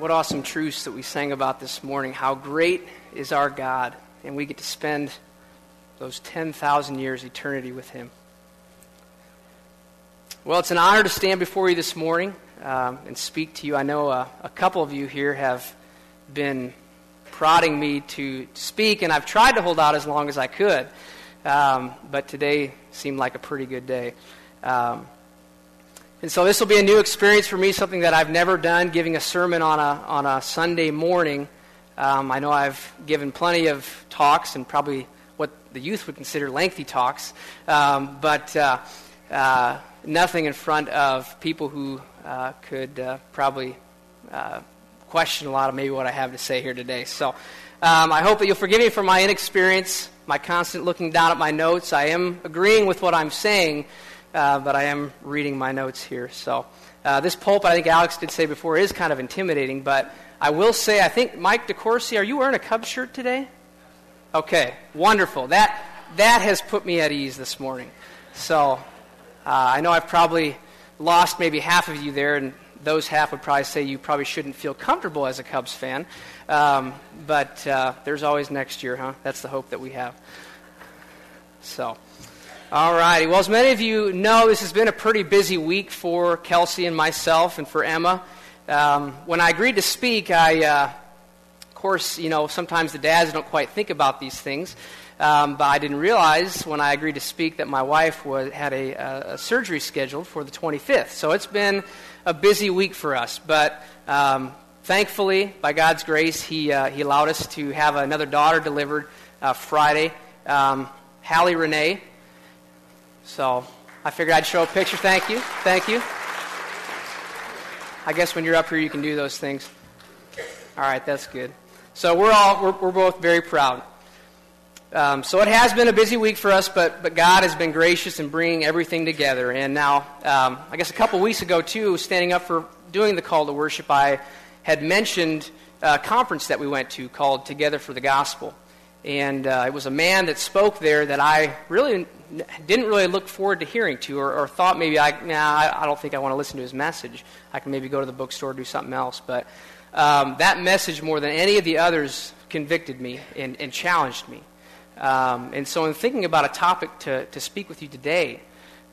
What awesome truths that we sang about this morning. How great is our God, and we get to spend those 10,000 years eternity with Him. Well, it's an honor to stand before you this morning um, and speak to you. I know uh, a couple of you here have been prodding me to speak, and I've tried to hold out as long as I could. Um, but today seemed like a pretty good day. Um, and so this will be a new experience for me, something that I've never done, giving a sermon on a, on a Sunday morning. Um, I know I've given plenty of talks and probably what the youth would consider lengthy talks, um, but uh, uh, nothing in front of people who uh, could uh, probably uh, question a lot of maybe what I have to say here today. So um, I hope that you'll forgive me for my inexperience, my constant looking down at my notes. I am agreeing with what I'm saying uh, but I am reading my notes here. So uh, this pulpit, I think Alex did say before, is kind of intimidating, but I will say, I think, Mike DeCourcy, are you wearing a Cubs shirt today? Okay, wonderful. That, that has put me at ease this morning. So uh, I know I've probably lost maybe half of you there, and those half would probably say you probably shouldn't feel comfortable as a Cubs fan. Um, but uh, there's always next year, huh? That's the hope that we have. So. All righty. Well, as many of you know, this has been a pretty busy week for Kelsey and myself and for Emma. Um, when I agreed to speak, I, uh, of course, you know, sometimes the dads don't quite think about these things. Um, but I didn't realize when I agreed to speak that my wife was, had a, a, surgery scheduled for the 25th. So it's been a busy week for us. But um, thankfully, by God's grace, he, uh, he allowed us to have another daughter delivered uh, Friday. Um, Hallie Renee so I figured I'd show a picture. Thank you. Thank you. I guess when you're up here, you can do those things. All right, that's good. So we're all we're, we're both very proud. Um, so it has been a busy week for us, but but God has been gracious in bringing everything together. And now, um, I guess a couple weeks ago too, standing up for doing the call to worship, I had mentioned a conference that we went to called Together for the Gospel. And uh, it was a man that spoke there that I really didn't really look forward to hearing to, or, or thought maybe I, nah, I don't think I want to listen to his message. I can maybe go to the bookstore, do something else. But um, that message, more than any of the others, convicted me and, and challenged me. Um, and so, in thinking about a topic to, to speak with you today,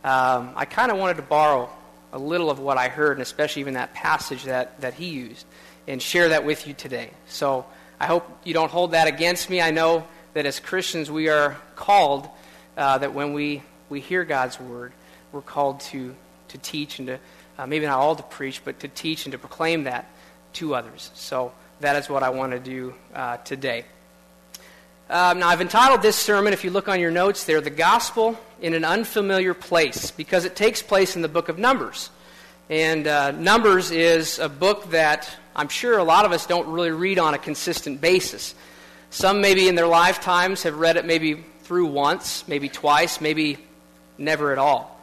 um, I kind of wanted to borrow a little of what I heard, and especially even that passage that, that he used, and share that with you today. So, I hope you don't hold that against me. I know that as Christians, we are called uh, that when we, we hear God's word, we're called to, to teach and to, uh, maybe not all to preach, but to teach and to proclaim that to others. So that is what I want to do uh, today. Um, now, I've entitled this sermon, if you look on your notes there, The Gospel in an Unfamiliar Place, because it takes place in the book of Numbers. And uh, Numbers is a book that I'm sure a lot of us don't really read on a consistent basis. Some maybe in their lifetimes have read it maybe through once, maybe twice, maybe never at all.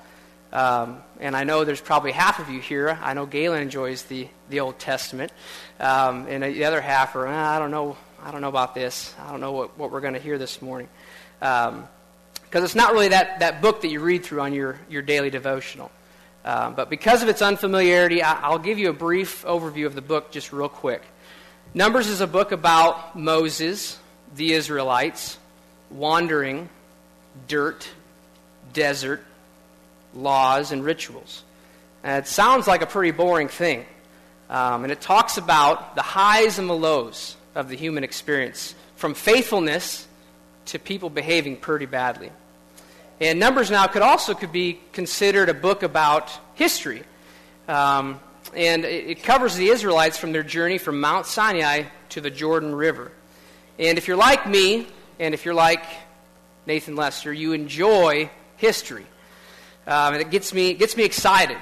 Um, and I know there's probably half of you here. I know Galen enjoys the, the Old Testament. Um, and the other half are, ah, I don't know, I don't know about this. I don't know what, what we're going to hear this morning. Because um, it's not really that, that book that you read through on your, your daily devotional. Um, but because of its unfamiliarity, I, will give you a brief overview of the book just real quick. Numbers is a book about Moses, the Israelites, wandering, dirt, desert, laws, and rituals. And it sounds like a pretty boring thing. Um, and it talks about the highs and the lows of the human experience, from faithfulness to people behaving pretty badly. And Numbers now could also could be considered a book about history. Um, and it, it covers the Israelites from their journey from Mount Sinai to the Jordan River. And if you're like me, and if you're like Nathan Lester, you enjoy history. Um, and it gets me, gets me excited.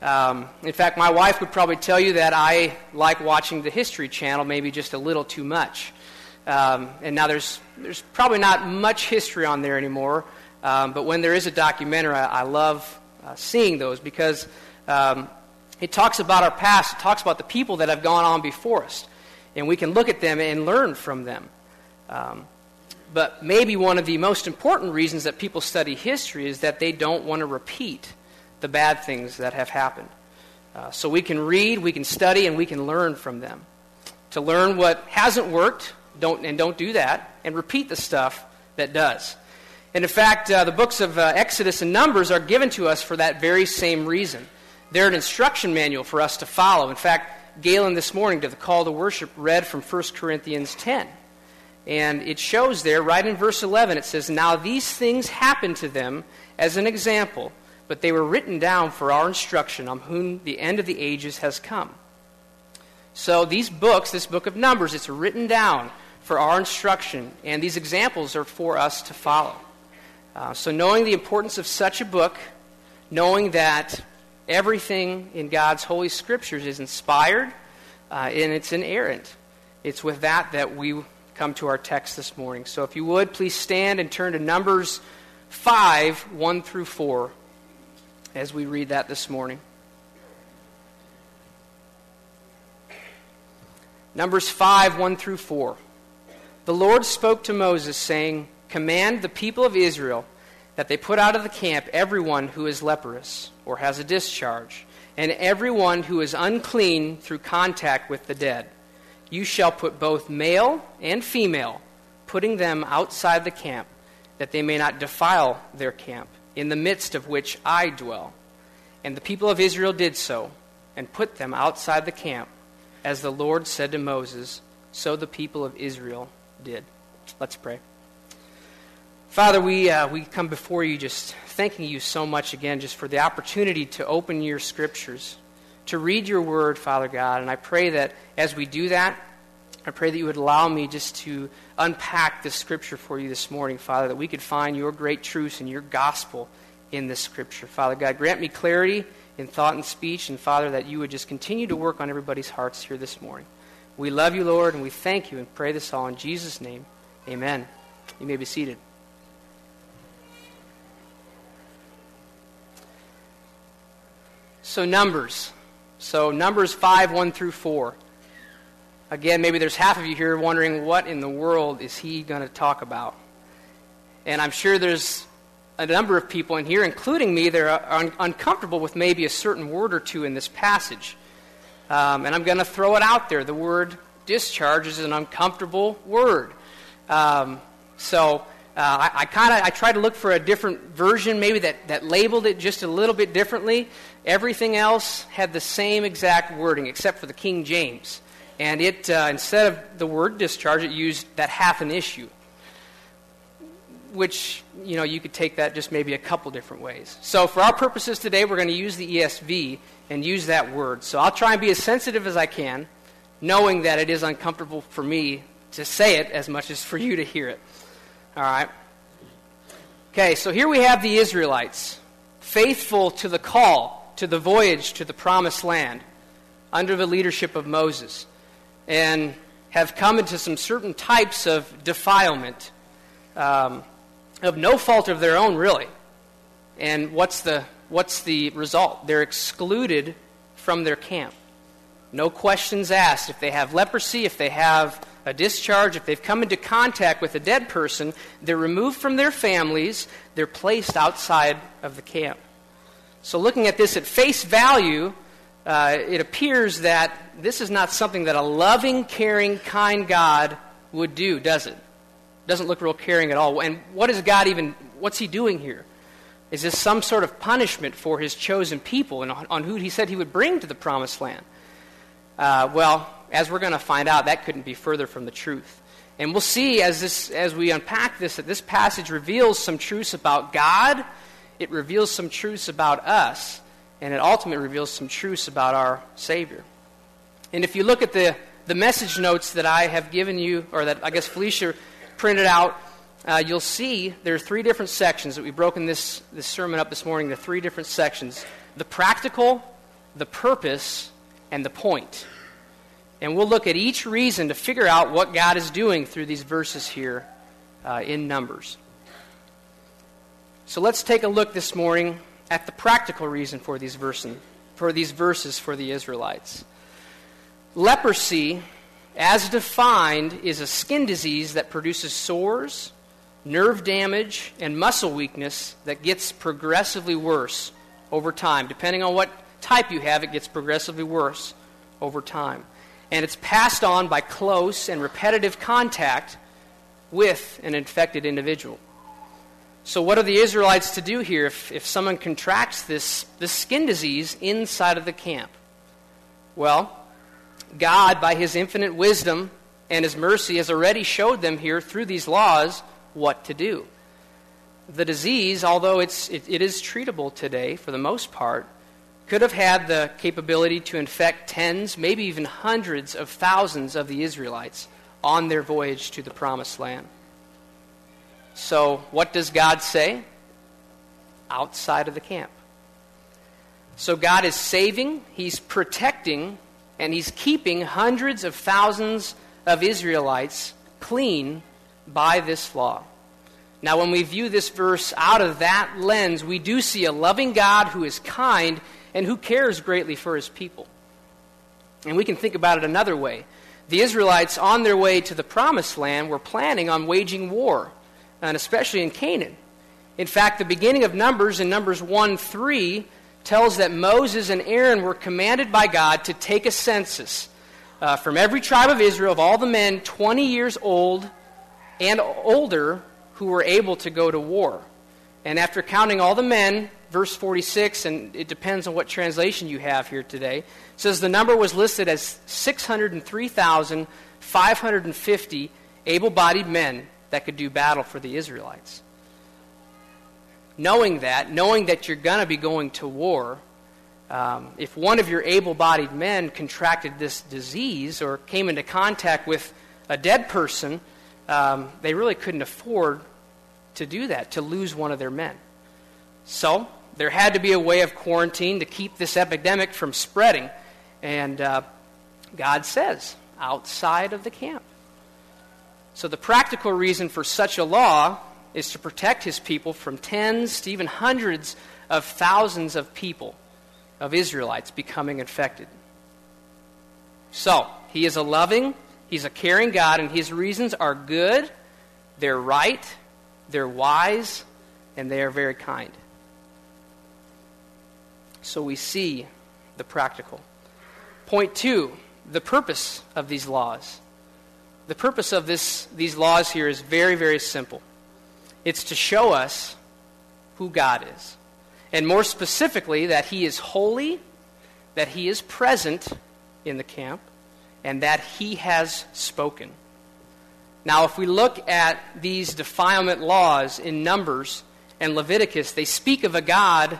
Um, in fact, my wife would probably tell you that I like watching the History Channel maybe just a little too much. Um, and now there's, there's probably not much history on there anymore. Um, but when there is a documentary, I, I love uh, seeing those because um, it talks about our past, it talks about the people that have gone on before us. And we can look at them and learn from them. Um, but maybe one of the most important reasons that people study history is that they don't want to repeat the bad things that have happened. Uh, so we can read, we can study, and we can learn from them. to learn what hasn't worked, don't, and don't do that, and repeat the stuff that does. And in fact, uh, the books of uh, Exodus and Numbers are given to us for that very same reason. They're an instruction manual for us to follow. In fact, Galen this morning to the call to worship read from 1 Corinthians 10. And it shows there, right in verse 11, it says, Now these things happened to them as an example, but they were written down for our instruction, on whom the end of the ages has come. So these books, this book of Numbers, it's written down for our instruction, and these examples are for us to follow. Uh, so knowing the importance of such a book, knowing that everything in God's Holy Scriptures is inspired uh, and it's inerrant, it's with that that we come to our text this morning. So if you would, please stand and turn to Numbers 5 1 through 4 as we read that this morning. Numbers 5 1 through 4. The Lord spoke to Moses, saying, Command the people of Israel that they put out of the camp everyone who is leprous or has a discharge, and everyone who is unclean through contact with the dead you shall put both male and female, putting them outside the camp, that they may not defile their camp, in the midst of which I dwell. And the people of Israel did so, and put them outside the camp, as the Lord said to Moses, so the people of Israel did. Let's pray. Father, we, uh, we come before you just thanking you so much again just for the opportunity to open your scriptures to read your word, Father God. And I pray that as we do that, I pray that you would allow me just to unpack the scripture for you this morning, Father, that we could find your great truths and your gospel in this scripture. Father God, grant me clarity in thought and speech, and Father, that you would just continue to work on everybody's hearts here this morning. We love you, Lord, and we thank you and pray this all in Jesus' name. Amen. You may be seated. So, Numbers. So, Numbers 5, 1 through 4. Again, maybe there's half of you here wondering what in the world is he going to talk about? And I'm sure there's a number of people in here, including me, that are un- uncomfortable with maybe a certain word or two in this passage. Um, and I'm going to throw it out there. The word discharge is an uncomfortable word. Um, so I, I kind of I tried to look for a different version, maybe that, that labeled it just a little bit differently. Everything else had the same exact wording, except for the King James. And it uh, instead of the word discharge, it used that half an issue, which you know you could take that just maybe a couple different ways. So for our purposes today, we're going to use the ESV and use that word. So I'll try and be as sensitive as I can, knowing that it is uncomfortable for me to say it as much as for you to hear it. All right. Okay, so here we have the Israelites, faithful to the call, to the voyage to the promised land, under the leadership of Moses, and have come into some certain types of defilement, um, of no fault of their own, really. And what's the, what's the result? They're excluded from their camp. No questions asked. If they have leprosy, if they have a discharge, if they've come into contact with a dead person, they're removed from their families, they're placed outside of the camp. So, looking at this at face value, uh, it appears that this is not something that a loving, caring, kind God would do, does it? Doesn't look real caring at all. And what is God even, what's he doing here? Is this some sort of punishment for his chosen people and on, on who he said he would bring to the promised land? Uh, well, as we're going to find out, that couldn't be further from the truth. And we'll see as, this, as we unpack this that this passage reveals some truths about God, it reveals some truths about us, and it ultimately reveals some truths about our Savior. And if you look at the, the message notes that I have given you, or that I guess Felicia printed out, uh, you'll see there are three different sections that we've broken this, this sermon up this morning. The three different sections the practical, the purpose, and the point. And we'll look at each reason to figure out what God is doing through these verses here uh, in Numbers. So let's take a look this morning at the practical reason for these, verses, for these verses for the Israelites. Leprosy, as defined, is a skin disease that produces sores, nerve damage, and muscle weakness that gets progressively worse over time. Depending on what type you have, it gets progressively worse over time. And it's passed on by close and repetitive contact with an infected individual. So, what are the Israelites to do here if, if someone contracts this, this skin disease inside of the camp? Well, God, by his infinite wisdom and his mercy, has already showed them here through these laws what to do. The disease, although it's, it, it is treatable today for the most part, could have had the capability to infect tens, maybe even hundreds of thousands of the Israelites on their voyage to the Promised Land. So, what does God say? Outside of the camp. So, God is saving, He's protecting, and He's keeping hundreds of thousands of Israelites clean by this law. Now, when we view this verse out of that lens, we do see a loving God who is kind and who cares greatly for his people. And we can think about it another way. The Israelites, on their way to the promised land, were planning on waging war and especially in Canaan. In fact, the beginning of Numbers in Numbers 1 3 tells that Moses and Aaron were commanded by God to take a census uh, from every tribe of Israel of all the men 20 years old and older who were able to go to war. And after counting all the men, verse 46, and it depends on what translation you have here today, says the number was listed as 603,550 able bodied men that could do battle for the Israelites. Knowing that, knowing that you're going to be going to war, um, if one of your able bodied men contracted this disease or came into contact with a dead person, um, they really couldn't afford to do that, to lose one of their men. So, there had to be a way of quarantine to keep this epidemic from spreading. And uh, God says, outside of the camp. So, the practical reason for such a law is to protect his people from tens to even hundreds of thousands of people, of Israelites, becoming infected. So, he is a loving, he's a caring God, and his reasons are good, they're right, they're wise, and they are very kind. So, we see the practical. Point two the purpose of these laws the purpose of this, these laws here is very, very simple. It's to show us who God is. And more specifically, that He is holy, that He is present in the camp, and that He has spoken. Now, if we look at these defilement laws in Numbers and Leviticus, they speak of a God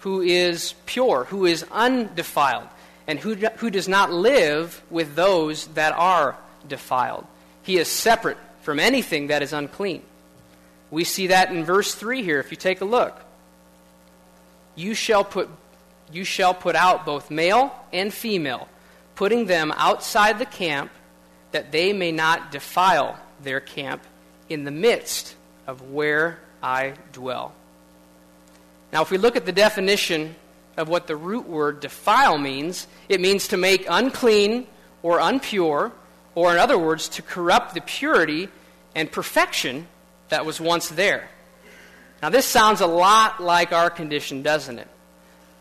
who is pure, who is undefiled, and who, who does not live with those that are defiled. He is separate from anything that is unclean. We see that in verse 3 here, if you take a look. You shall put, you shall put out both male and female, putting them outside the camp, that they may not defile their camp in the midst of where I dwell. Now, if we look at the definition of what the root word defile means, it means to make unclean or unpure or in other words, to corrupt the purity and perfection that was once there. Now, this sounds a lot like our condition, doesn't it?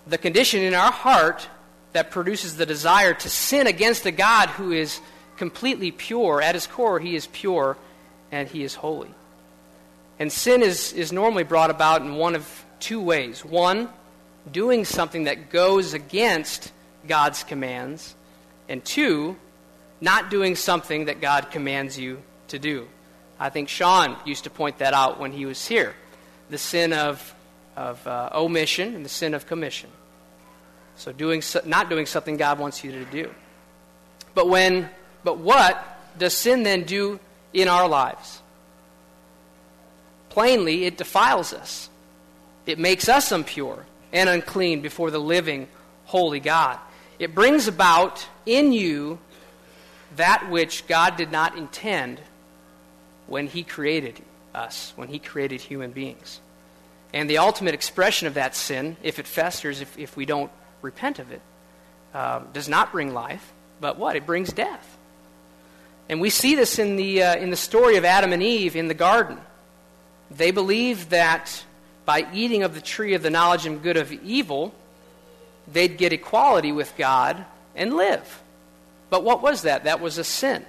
The condition in our heart that produces the desire to sin against a God who is completely pure. At his core, he is pure and he is holy. And sin is, is normally brought about in one of two ways. One, doing something that goes against God's commands. And two, not doing something that God commands you to do. I think Sean used to point that out when he was here the sin of, of uh, omission and the sin of commission. So, doing so, not doing something God wants you to do. But, when, but what does sin then do in our lives? Plainly, it defiles us. It makes us impure and unclean before the living, holy God. It brings about in you that which God did not intend when He created us, when He created human beings. And the ultimate expression of that sin, if it festers, if, if we don't repent of it, uh, does not bring life, but what? It brings death. And we see this in the, uh, in the story of Adam and Eve in the garden. They believed that by eating of the tree of the knowledge and good of evil, they'd get equality with God and live. But what was that? That was a sin.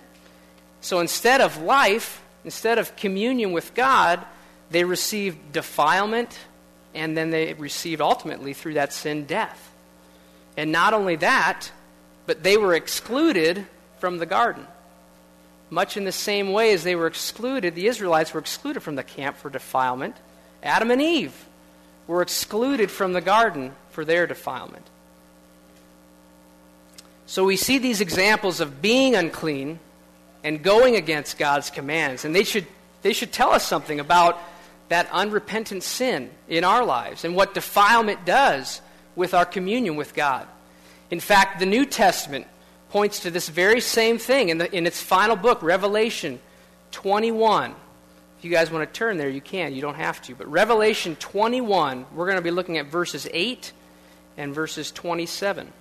So instead of life, instead of communion with God, they received defilement, and then they received ultimately through that sin death. And not only that, but they were excluded from the garden. Much in the same way as they were excluded, the Israelites were excluded from the camp for defilement. Adam and Eve were excluded from the garden for their defilement. So we see these examples of being unclean and going against God's commands. And they should, they should tell us something about that unrepentant sin in our lives and what defilement does with our communion with God. In fact, the New Testament points to this very same thing in, the, in its final book, Revelation 21. If you guys want to turn there, you can. You don't have to. But Revelation 21, we're going to be looking at verses 8 and verses 27.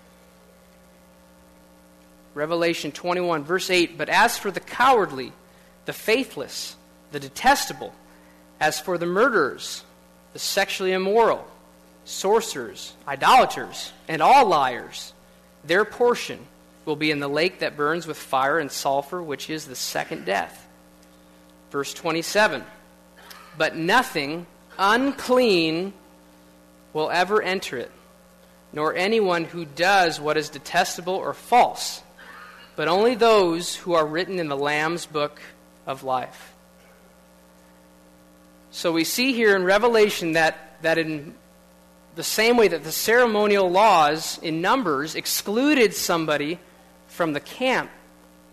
Revelation 21, verse 8 But as for the cowardly, the faithless, the detestable, as for the murderers, the sexually immoral, sorcerers, idolaters, and all liars, their portion will be in the lake that burns with fire and sulfur, which is the second death. Verse 27 But nothing unclean will ever enter it, nor anyone who does what is detestable or false but only those who are written in the Lamb's book of life. So we see here in Revelation that, that in the same way that the ceremonial laws in Numbers excluded somebody from the camp,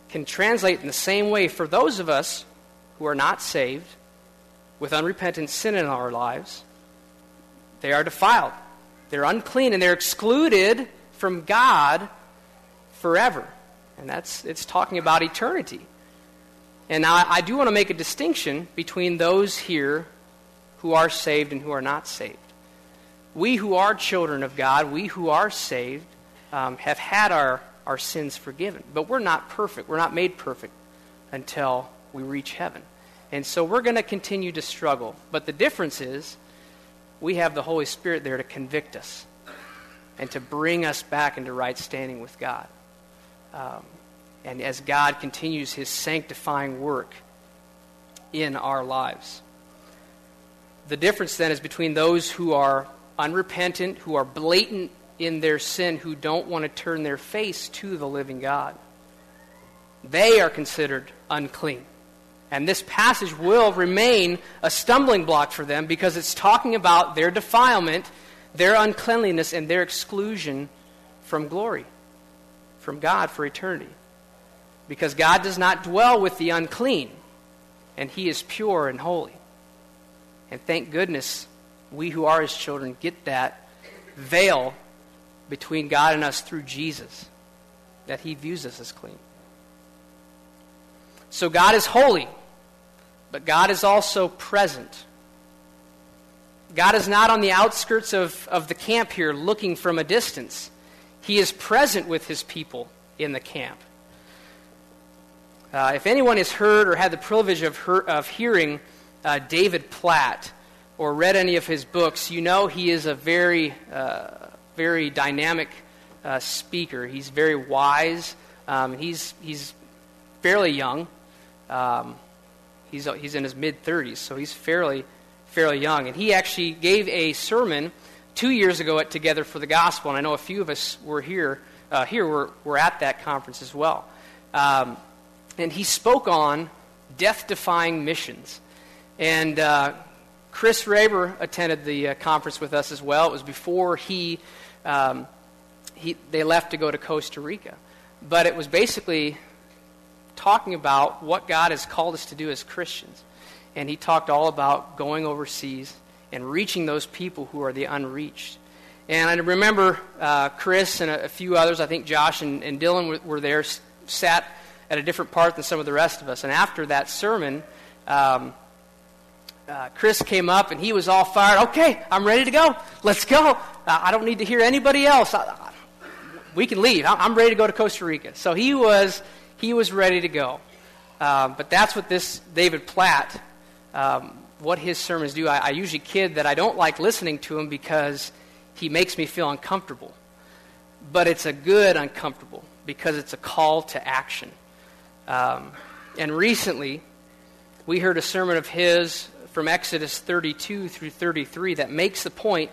can translate in the same way for those of us who are not saved, with unrepentant sin in our lives. They are defiled, they're unclean, and they're excluded from God forever. And that's it's talking about eternity. And I, I do want to make a distinction between those here who are saved and who are not saved. We who are children of God, we who are saved, um, have had our, our sins forgiven. But we're not perfect. We're not made perfect until we reach heaven. And so we're going to continue to struggle. But the difference is we have the Holy Spirit there to convict us and to bring us back into right standing with God. Um, and as God continues his sanctifying work in our lives. The difference then is between those who are unrepentant, who are blatant in their sin, who don't want to turn their face to the living God. They are considered unclean. And this passage will remain a stumbling block for them because it's talking about their defilement, their uncleanliness, and their exclusion from glory from God for eternity. Because God does not dwell with the unclean, and He is pure and holy. And thank goodness we who are His children get that veil between God and us through Jesus, that He views us as clean. So God is holy, but God is also present. God is not on the outskirts of, of the camp here looking from a distance. He is present with his people in the camp. Uh, if anyone has heard or had the privilege of, her, of hearing uh, David Platt or read any of his books, you know he is a very, uh, very dynamic uh, speaker. He's very wise. Um, he's, he's fairly young. Um, he's, he's in his mid 30s, so he's fairly, fairly young. And he actually gave a sermon two years ago at Together for the Gospel, and I know a few of us were here, uh, here were, were at that conference as well. Um, and he spoke on death defying missions. And uh, Chris Raber attended the uh, conference with us as well. It was before he, um, he, they left to go to Costa Rica. But it was basically talking about what God has called us to do as Christians. And he talked all about going overseas and reaching those people who are the unreached. And I remember uh, Chris and a, a, few others, I think Josh and, and Dylan were, were, there, sat at a different part than some of the rest of us. And after that sermon, um, uh, Chris came up and he was all fired. Okay, I'm ready to go. Let's go. Uh, I don't need to hear anybody else. I, I, we can leave. I'm ready to go to Costa Rica. So he was, he was ready to go. Um, but that's what this David Platt um, what his sermons do. I, I usually kid that I don't like listening to him because he makes me feel uncomfortable. But it's a good uncomfortable because it's a call to action. Um, and recently, we heard a sermon of his from Exodus 32 through 33 that makes the point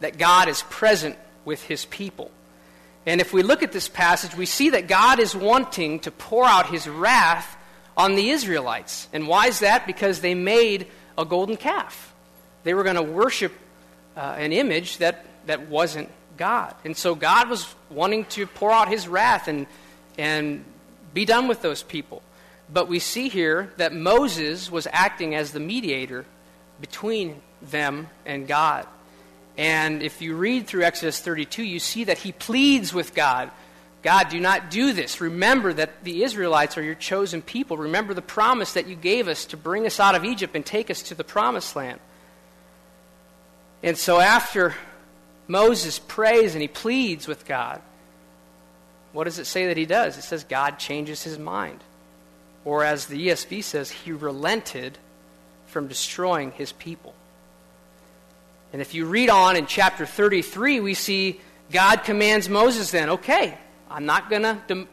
that God is present with his people. And if we look at this passage, we see that God is wanting to pour out his wrath on the Israelites. And why is that? Because they made a golden calf. They were going to worship uh, an image that, that wasn't God. And so God was wanting to pour out his wrath and, and be done with those people. But we see here that Moses was acting as the mediator between them and God. And if you read through Exodus 32, you see that he pleads with God God, do not do this. Remember that the Israelites are your chosen people. Remember the promise that you gave us to bring us out of Egypt and take us to the promised land. And so after Moses prays and he pleads with God, what does it say that he does? It says God changes his mind. Or as the ESV says, he relented from destroying his people. And if you read on in chapter 33, we see God commands Moses then, okay, I'm not going to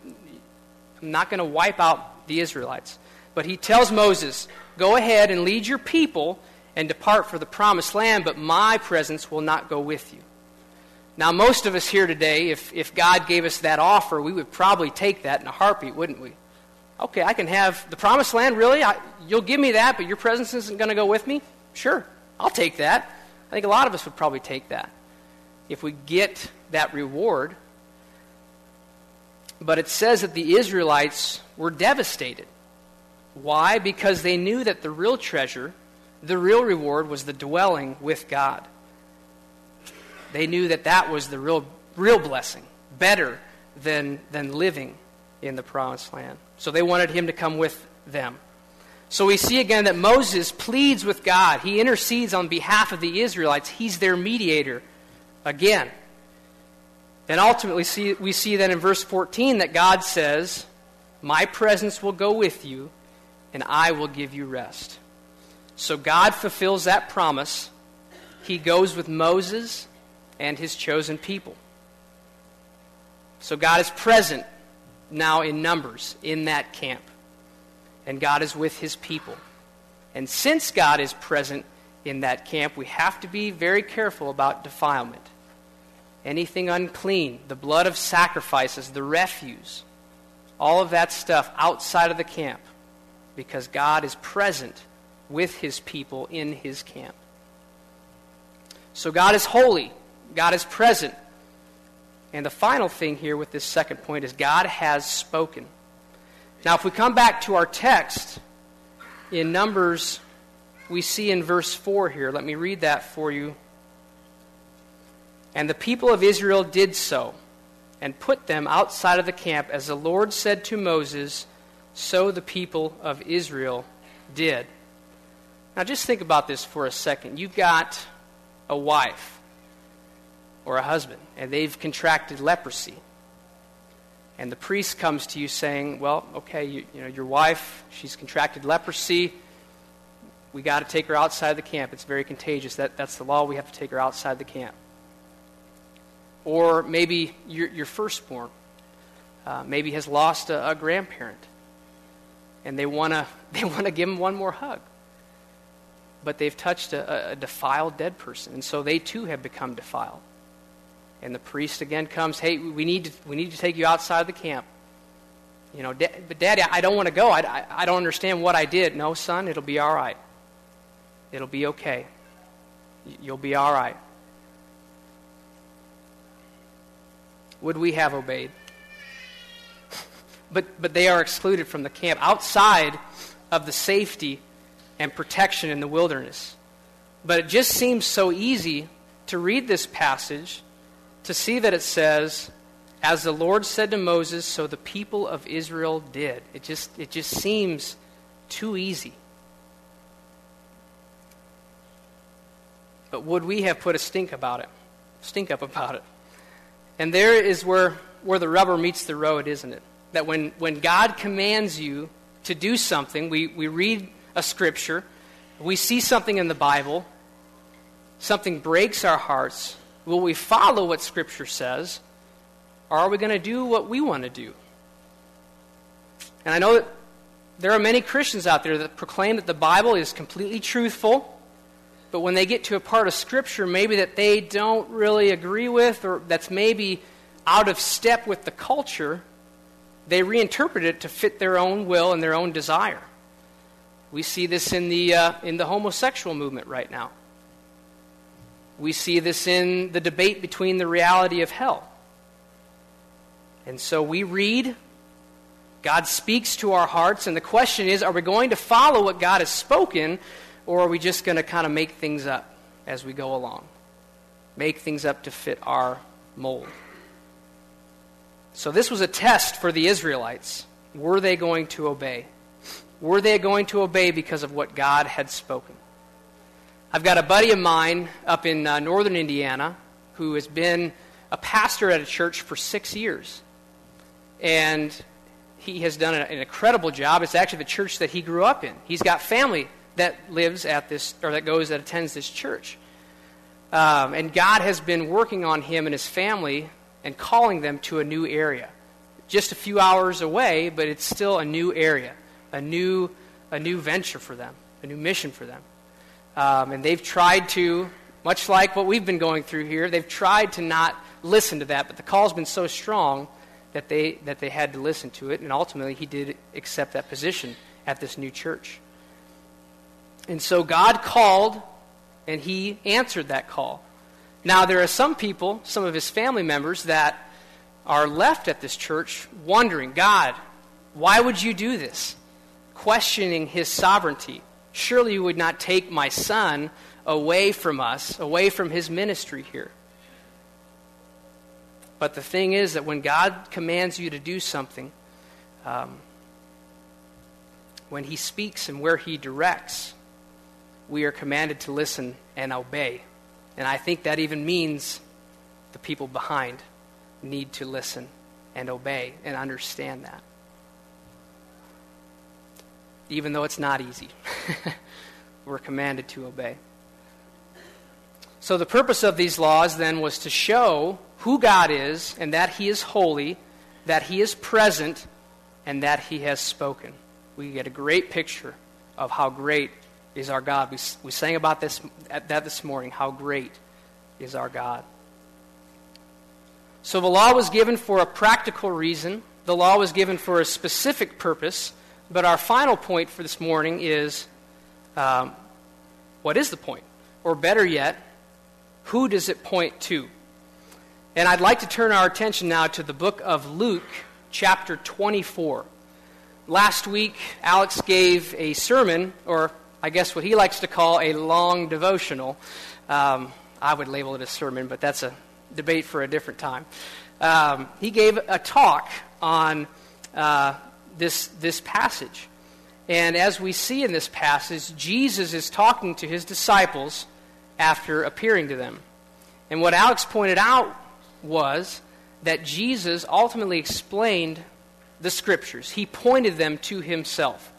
I'm not going to wipe out the Israelites. But he tells Moses, go ahead and lead your people and depart for the promised land, but my presence will not go with you. Now, most of us here today, if, if God gave us that offer, we would probably take that in a heartbeat, wouldn't we? Okay, I can have the promised land, really? I, you'll give me that, but your presence isn't going to go with me? Sure, I'll take that. I think a lot of us would probably take that. If we get that reward, but it says that the Israelites were devastated. Why? Because they knew that the real treasure, the real reward, was the dwelling with God. They knew that that was the real, real blessing, better than, than living in the promised land. So they wanted him to come with them. So we see again that Moses pleads with God. He intercedes on behalf of the Israelites. He's their mediator again. And ultimately, see, we see that in verse 14 that God says, My presence will go with you, and I will give you rest. So God fulfills that promise. He goes with Moses and his chosen people. So God is present now in numbers in that camp. And God is with his people. And since God is present in that camp, we have to be very careful about defilement anything unclean, the blood of sacrifices, the refuse, all of that stuff outside of the camp, because God is present with his people in his camp. So God is holy, God is present. And the final thing here with this second point is God has spoken. Now, if we come back to our text in Numbers, we see in verse 4 here, let me read that for you and the people of Israel did so, and put them outside of the camp, as the Lord said to Moses, so the people of Israel did. Now, just think about this for a second. You've got a wife or a husband, and they've contracted leprosy. And the priest comes to you saying, Well, okay, you, you know, your wife, she's contracted leprosy. We got to take her outside the camp. It's very contagious. That, that's the law. We have to take her outside the camp or maybe your, your firstborn uh, maybe has lost a, a grandparent and they want to they want to give him one more hug but they've touched a, a, defiled dead person and so they too have become defiled and the priest again comes hey we need to, we need to take you outside of the camp. You know but daddy i don't want to go. I, I, I don't understand what i did. No son it'll be all right. It'll be okay. You'll be all right. Would we have obeyed? But, but they are excluded from the camp outside of the safety and protection in the wilderness. But it just seems so easy to read this passage to see that it says, As the Lord said to Moses, so the people of Israel did. It just, it just seems too easy. But would we have put a stink about it? Stink up about it? And there is where, where the rubber meets the road, isn't it? That when, when God commands you to do something, we, we read a scripture, we see something in the Bible, something breaks our hearts. Will we follow what Scripture says? Or are we going to do what we want to do? And I know that there are many Christians out there that proclaim that the Bible is completely truthful, but when they get to a part of Scripture maybe that they don't really agree with, or that's maybe out of step with the culture, they reinterpret it to fit their own will and their own desire. We see this in the, uh, in the homosexual movement right now. We see this in the debate between the reality of hell. And so we read, God speaks to our hearts, and the question is are we going to follow what God has spoken, or are we just going to kind of make things up as we go along? Make things up to fit our mold. So this was a test for the Israelites. Were they going to obey? Were they going to obey because of what God had spoken? I've got a buddy of mine up in uh, northern Indiana who has been a pastor at a church for six years. And he has done an incredible job. It's actually the church that he grew up in. He's got family that lives at this, or that goes, that attends this church. Um, and God has been working on him and his family and calling them to a new area. Just a few hours away, but it's still a new area, a new, a new venture for them, a new mission for them. Um, and they've tried to, much like what we've been going through here, they've tried to not listen to that, but the call's been so strong that they, that they had to listen to it, and ultimately he did accept that position at this new church. And so God called, and he answered that call. Now, there are some people, some of his family members, that are left at this church wondering, God, why would you do this? Questioning his sovereignty. Surely you would not take my son away from us, away from his ministry here. But the thing is that when God commands you to do something, um, when he speaks and where he directs, we are commanded to listen and obey. And I think that even means the people behind need to listen and obey and understand that even though it's not easy. We're commanded to obey. So, the purpose of these laws then was to show who God is and that He is holy, that He is present, and that He has spoken. We get a great picture of how great is our God. We, we sang about this, that this morning. How great is our God. So, the law was given for a practical reason, the law was given for a specific purpose. But our final point for this morning is um, what is the point? Or better yet, who does it point to? And I'd like to turn our attention now to the book of Luke, chapter 24. Last week, Alex gave a sermon, or I guess what he likes to call a long devotional. Um, I would label it a sermon, but that's a debate for a different time. Um, he gave a talk on uh, this, this passage. And as we see in this passage, Jesus is talking to his disciples after appearing to them. And what Alex pointed out was that Jesus ultimately explained the scriptures, he pointed them to himself.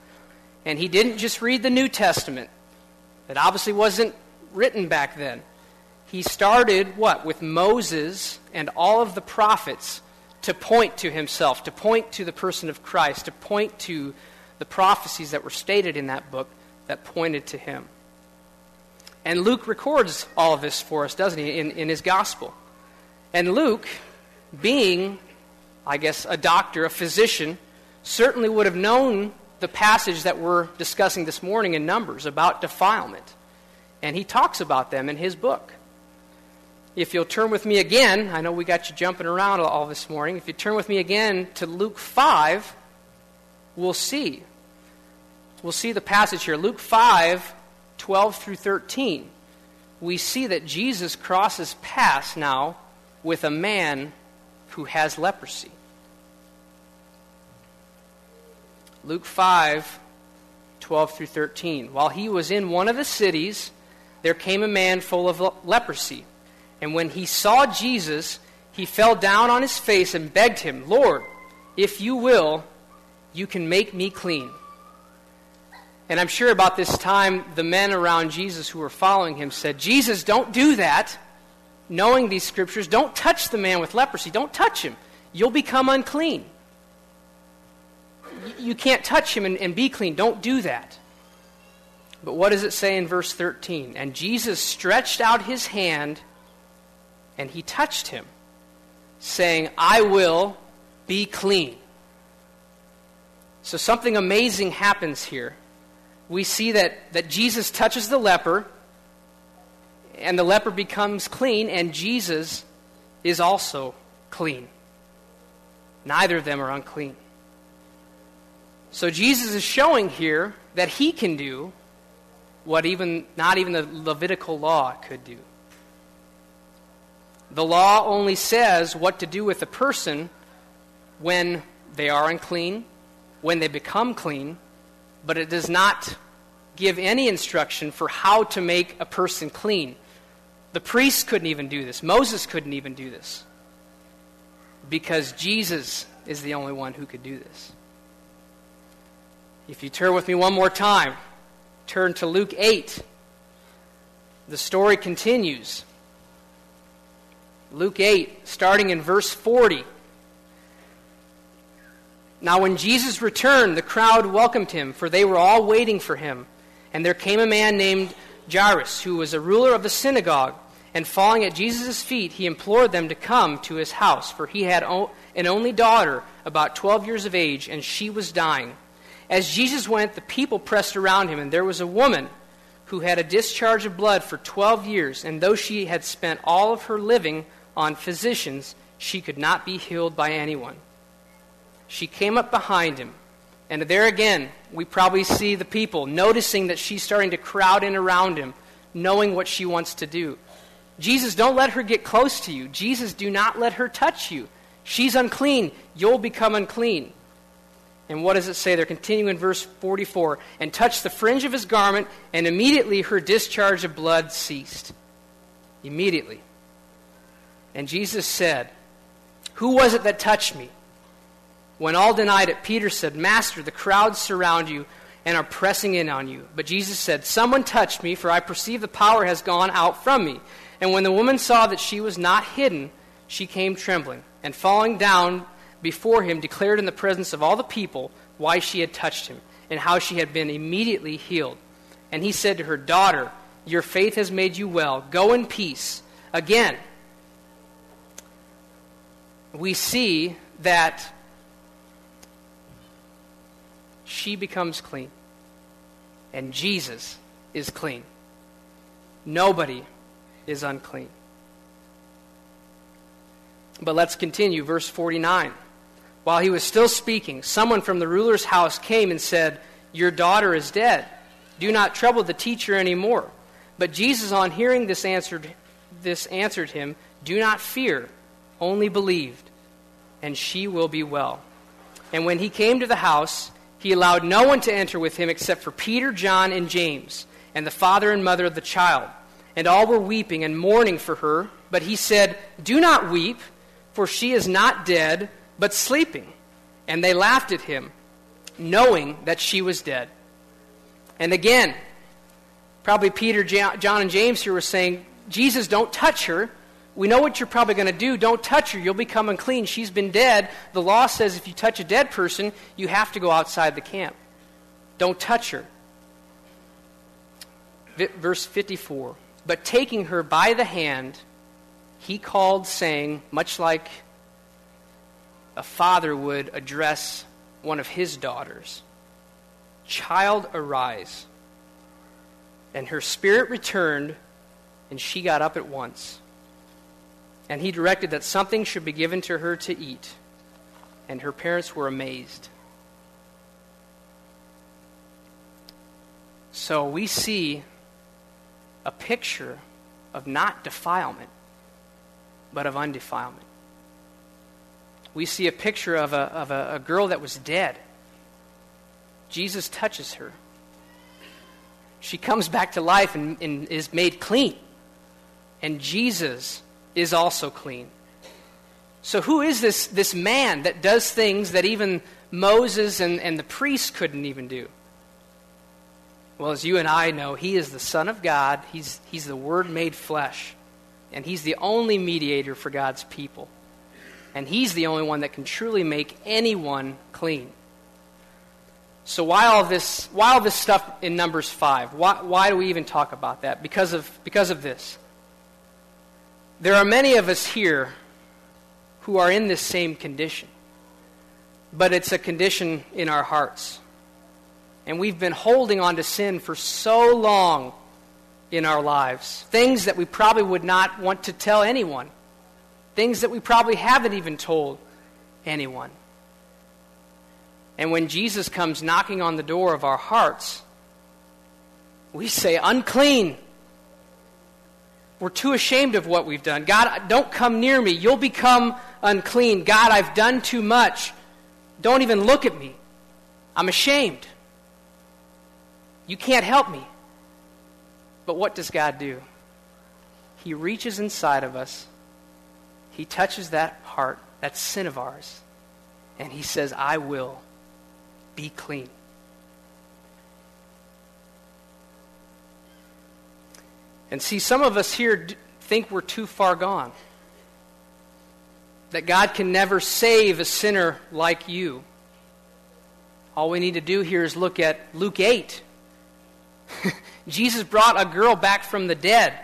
And he didn't just read the New Testament, that obviously wasn't written back then. He started what? With Moses and all of the prophets to point to himself, to point to the person of Christ, to point to the prophecies that were stated in that book that pointed to him. And Luke records all of this for us, doesn't he, in, in his gospel. And Luke, being, I guess, a doctor, a physician, certainly would have known the passage that we're discussing this morning in Numbers about defilement. And he talks about them in his book. If you'll turn with me again, I know we got you jumping around all this morning. If you turn with me again to Luke 5, we'll see. We'll see the passage here. Luke 5, 12 through 13. We see that Jesus crosses paths now with a man who has leprosy. Luke 5, 12 through 13. While he was in one of the cities, there came a man full of leprosy. And when he saw Jesus, he fell down on his face and begged him, Lord, if you will, you can make me clean. And I'm sure about this time, the men around Jesus who were following him said, Jesus, don't do that. Knowing these scriptures, don't touch the man with leprosy. Don't touch him. you'll become unclean. You can't touch him and, and be clean. Don't do that. But what does it say in verse 13? And Jesus stretched out his hand and he touched him, saying, I will be clean. So something amazing happens here. We see that, that Jesus touches the leper, and the leper becomes clean, and Jesus is also clean. Neither of them are unclean. So Jesus is showing here that he can do what even not even the Levitical law could do. The law only says what to do with a person when they are unclean, when they become clean, but it does not give any instruction for how to make a person clean. The priests couldn't even do this. Moses couldn't even do this. Because Jesus is the only one who could do this. If you turn with me one more time, turn to Luke 8. The story continues. Luke 8, starting in verse 40. Now, when Jesus returned, the crowd welcomed him, for they were all waiting for him. And there came a man named Jairus, who was a ruler of the synagogue. And falling at Jesus' feet, he implored them to come to his house, for he had an only daughter, about 12 years of age, and she was dying. As Jesus went, the people pressed around him, and there was a woman who had a discharge of blood for 12 years, and though she had spent all of her living on physicians, she could not be healed by anyone. She came up behind him, and there again, we probably see the people noticing that she's starting to crowd in around him, knowing what she wants to do. Jesus, don't let her get close to you. Jesus, do not let her touch you. She's unclean. You'll become unclean. And what does it say? They're continuing in verse 44 and touched the fringe of his garment, and immediately her discharge of blood ceased. Immediately. And Jesus said, Who was it that touched me? When all denied it, Peter said, Master, the crowds surround you and are pressing in on you. But Jesus said, Someone touched me, for I perceive the power has gone out from me. And when the woman saw that she was not hidden, she came trembling, and falling down before him, declared in the presence of all the people why she had touched him, and how she had been immediately healed. And he said to her, Daughter, your faith has made you well. Go in peace. Again, we see that she becomes clean, and Jesus is clean. Nobody is unclean. But let's continue, verse 49. While he was still speaking, someone from the ruler's house came and said, Your daughter is dead. Do not trouble the teacher anymore. But Jesus, on hearing this, answered, this answered him, Do not fear, only believed, and she will be well. And when he came to the house, he allowed no one to enter with him except for Peter, John, and James, and the father and mother of the child. And all were weeping and mourning for her. But he said, Do not weep, for she is not dead but sleeping. And they laughed at him, knowing that she was dead. And again, probably Peter, John, and James here were saying, Jesus, don't touch her. We know what you're probably going to do. Don't touch her. You'll become unclean. She's been dead. The law says if you touch a dead person, you have to go outside the camp. Don't touch her. Verse 54. But taking her by the hand, he called, saying, much like a father would address one of his daughters Child, arise. And her spirit returned, and she got up at once. And he directed that something should be given to her to eat. And her parents were amazed. So we see a picture of not defilement, but of undefilement we see a picture of a, of a, a girl that was dead. Jesus touches her. She comes back to life and, and is made clean. And Jesus is also clean. So, who is this, this man that does things that even Moses and, and the priests couldn't even do? Well, as you and I know, he is the Son of God. He's, he's the Word made flesh. And he's the only mediator for God's people. And He's the only one that can truly make anyone clean. So why all this, why all this stuff in Numbers 5? Why, why do we even talk about that? Because of, because of this. There are many of us here who are in this same condition, but it's a condition in our hearts. And we've been holding on to sin for so long in our lives. Things that we probably would not want to tell anyone. Things that we probably haven't even told anyone. And when Jesus comes knocking on the door of our hearts, we say, unclean. We're too ashamed of what we've done. God, don't come near me. You'll become unclean. God, I've done too much. Don't even look at me. I'm ashamed. You can't help me. But what does God do? He reaches inside of us, He touches that heart, that sin of ours, and He says, I will be clean. And see, some of us here think we're too far gone. That God can never save a sinner like you. All we need to do here is look at Luke 8. Jesus brought a girl back from the dead.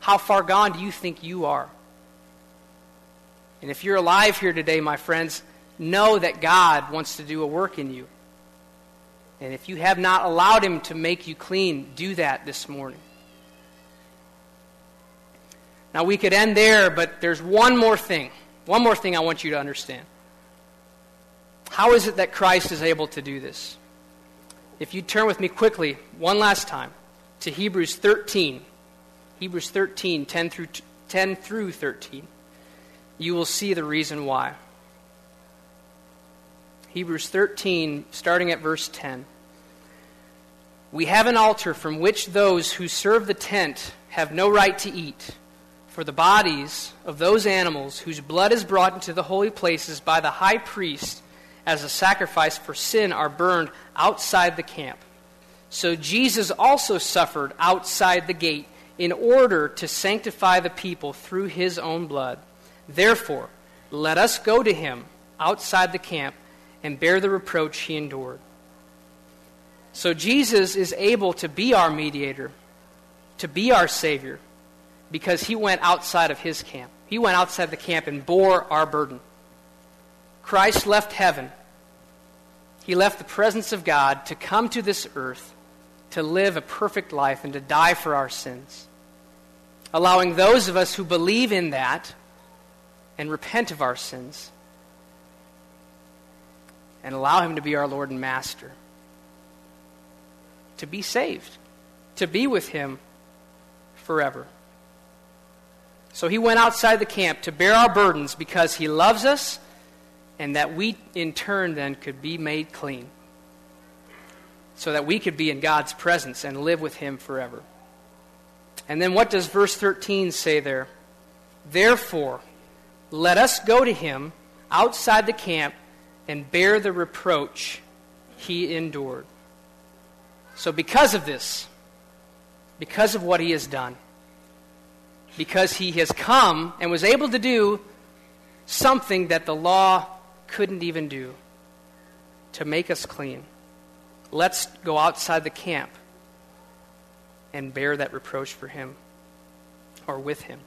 How far gone do you think you are? And if you're alive here today, my friends, know that God wants to do a work in you. And if you have not allowed Him to make you clean, do that this morning. Now, we could end there, but there's one more thing. One more thing I want you to understand. How is it that Christ is able to do this? If you turn with me quickly, one last time, to Hebrews 13, Hebrews 13, 10 through, 10 through 13, you will see the reason why. Hebrews 13, starting at verse 10. We have an altar from which those who serve the tent have no right to eat. For the bodies of those animals whose blood is brought into the holy places by the high priest as a sacrifice for sin are burned outside the camp. So Jesus also suffered outside the gate in order to sanctify the people through his own blood. Therefore, let us go to him outside the camp and bear the reproach he endured. So Jesus is able to be our mediator, to be our Savior, because he went outside of his camp. He went outside the camp and bore our burden. Christ left heaven. He left the presence of God to come to this earth to live a perfect life and to die for our sins. Allowing those of us who believe in that and repent of our sins and allow Him to be our Lord and Master. To be saved, to be with Him forever. So He went outside the camp to bear our burdens because He loves us and that we, in turn, then could be made clean. So that we could be in God's presence and live with Him forever. And then what does verse 13 say there? Therefore, let us go to Him outside the camp and bear the reproach he endured. So, because of this, because of what he has done, because he has come and was able to do something that the law couldn't even do to make us clean, let's go outside the camp and bear that reproach for him or with him.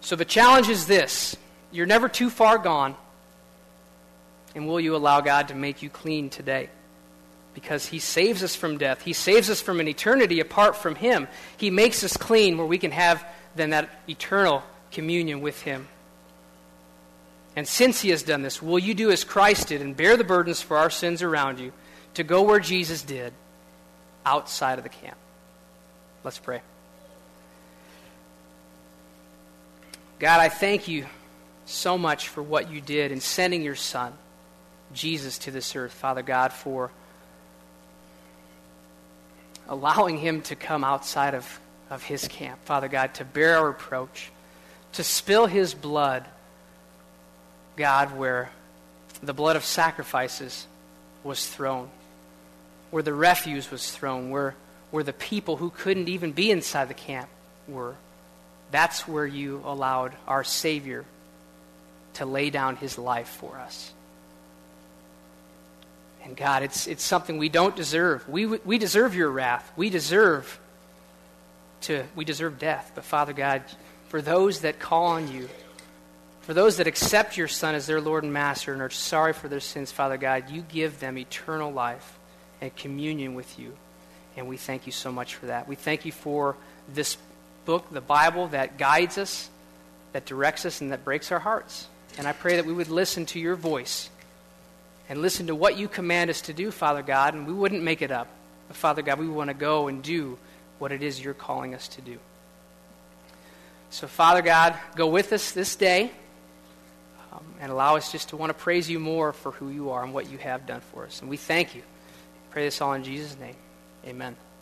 So, the challenge is this you're never too far gone. And will you allow God to make you clean today? Because He saves us from death. He saves us from an eternity apart from Him. He makes us clean where we can have then that eternal communion with Him. And since He has done this, will you do as Christ did and bear the burdens for our sins around you to go where Jesus did, outside of the camp? Let's pray. God, I thank you so much for what you did in sending your Son. Jesus to this earth, Father God, for allowing him to come outside of, of his camp, Father God, to bear our reproach, to spill his blood, God, where the blood of sacrifices was thrown, where the refuse was thrown, where, where the people who couldn't even be inside the camp were. That's where you allowed our Savior to lay down his life for us. And God, it's, it's something we don't deserve. We, we deserve your wrath. We deserve to we deserve death. But Father God, for those that call on you, for those that accept your Son as their Lord and Master and are sorry for their sins, Father God, you give them eternal life and communion with you. And we thank you so much for that. We thank you for this book, the Bible, that guides us, that directs us, and that breaks our hearts. And I pray that we would listen to your voice and listen to what you command us to do, Father God, and we wouldn't make it up. But Father God, we want to go and do what it is you're calling us to do. So, Father God, go with us this day um, and allow us just to want to praise you more for who you are and what you have done for us. And we thank you. Pray this all in Jesus' name. Amen.